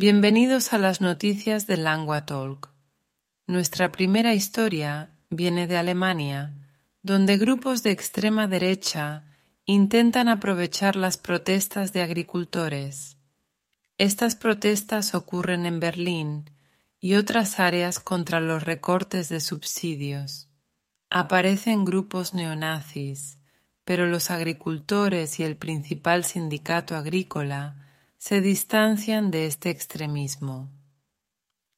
Bienvenidos a las noticias de Langua Talk. Nuestra primera historia viene de Alemania, donde grupos de extrema derecha intentan aprovechar las protestas de agricultores. Estas protestas ocurren en Berlín y otras áreas contra los recortes de subsidios. Aparecen grupos neonazis, pero los agricultores y el principal sindicato agrícola se distancian de este extremismo.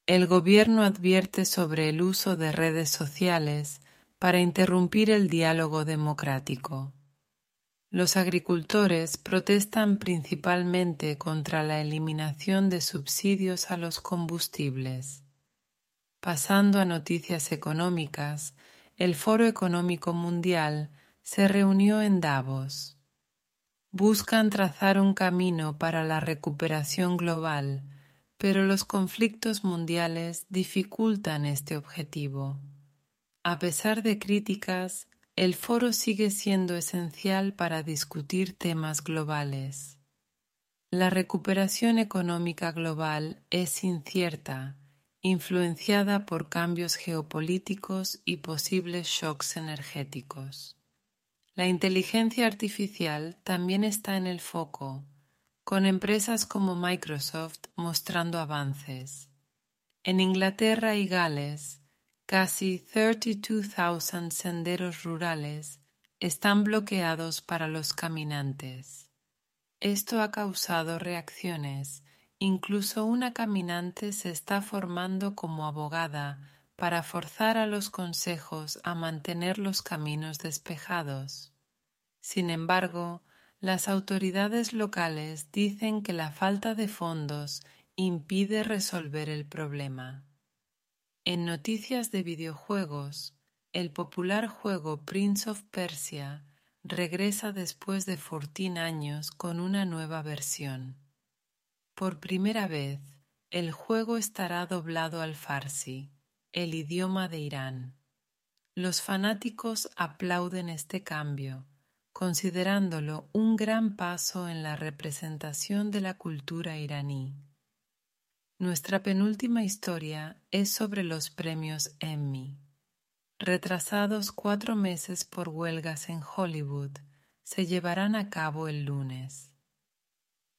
El gobierno advierte sobre el uso de redes sociales para interrumpir el diálogo democrático. Los agricultores protestan principalmente contra la eliminación de subsidios a los combustibles. Pasando a noticias económicas, el Foro Económico Mundial se reunió en Davos buscan trazar un camino para la recuperación global, pero los conflictos mundiales dificultan este objetivo. A pesar de críticas, el foro sigue siendo esencial para discutir temas globales. La recuperación económica global es incierta, influenciada por cambios geopolíticos y posibles shocks energéticos. La inteligencia artificial también está en el foco, con empresas como Microsoft mostrando avances. En Inglaterra y Gales, casi 32,000 senderos rurales están bloqueados para los caminantes. Esto ha causado reacciones. Incluso una caminante se está formando como abogada para forzar a los consejos a mantener los caminos despejados. Sin embargo, las autoridades locales dicen que la falta de fondos impide resolver el problema. En noticias de videojuegos, el popular juego Prince of Persia regresa después de 14 años con una nueva versión. Por primera vez, el juego estará doblado al farsi, el idioma de Irán. Los fanáticos aplauden este cambio considerándolo un gran paso en la representación de la cultura iraní. Nuestra penúltima historia es sobre los premios Emmy. Retrasados cuatro meses por huelgas en Hollywood, se llevarán a cabo el lunes.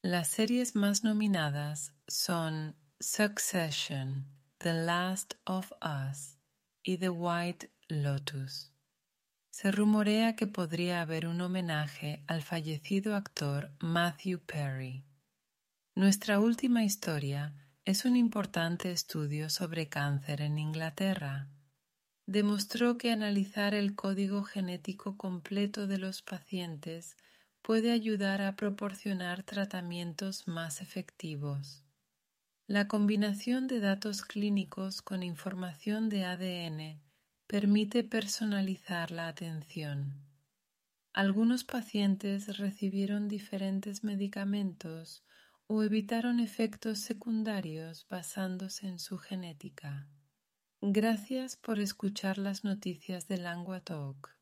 Las series más nominadas son Succession, The Last of Us y The White Lotus. Se rumorea que podría haber un homenaje al fallecido actor Matthew Perry. Nuestra última historia es un importante estudio sobre cáncer en Inglaterra. Demostró que analizar el código genético completo de los pacientes puede ayudar a proporcionar tratamientos más efectivos. La combinación de datos clínicos con información de ADN permite personalizar la atención. Algunos pacientes recibieron diferentes medicamentos o evitaron efectos secundarios basándose en su genética. Gracias por escuchar las noticias de Langua Talk.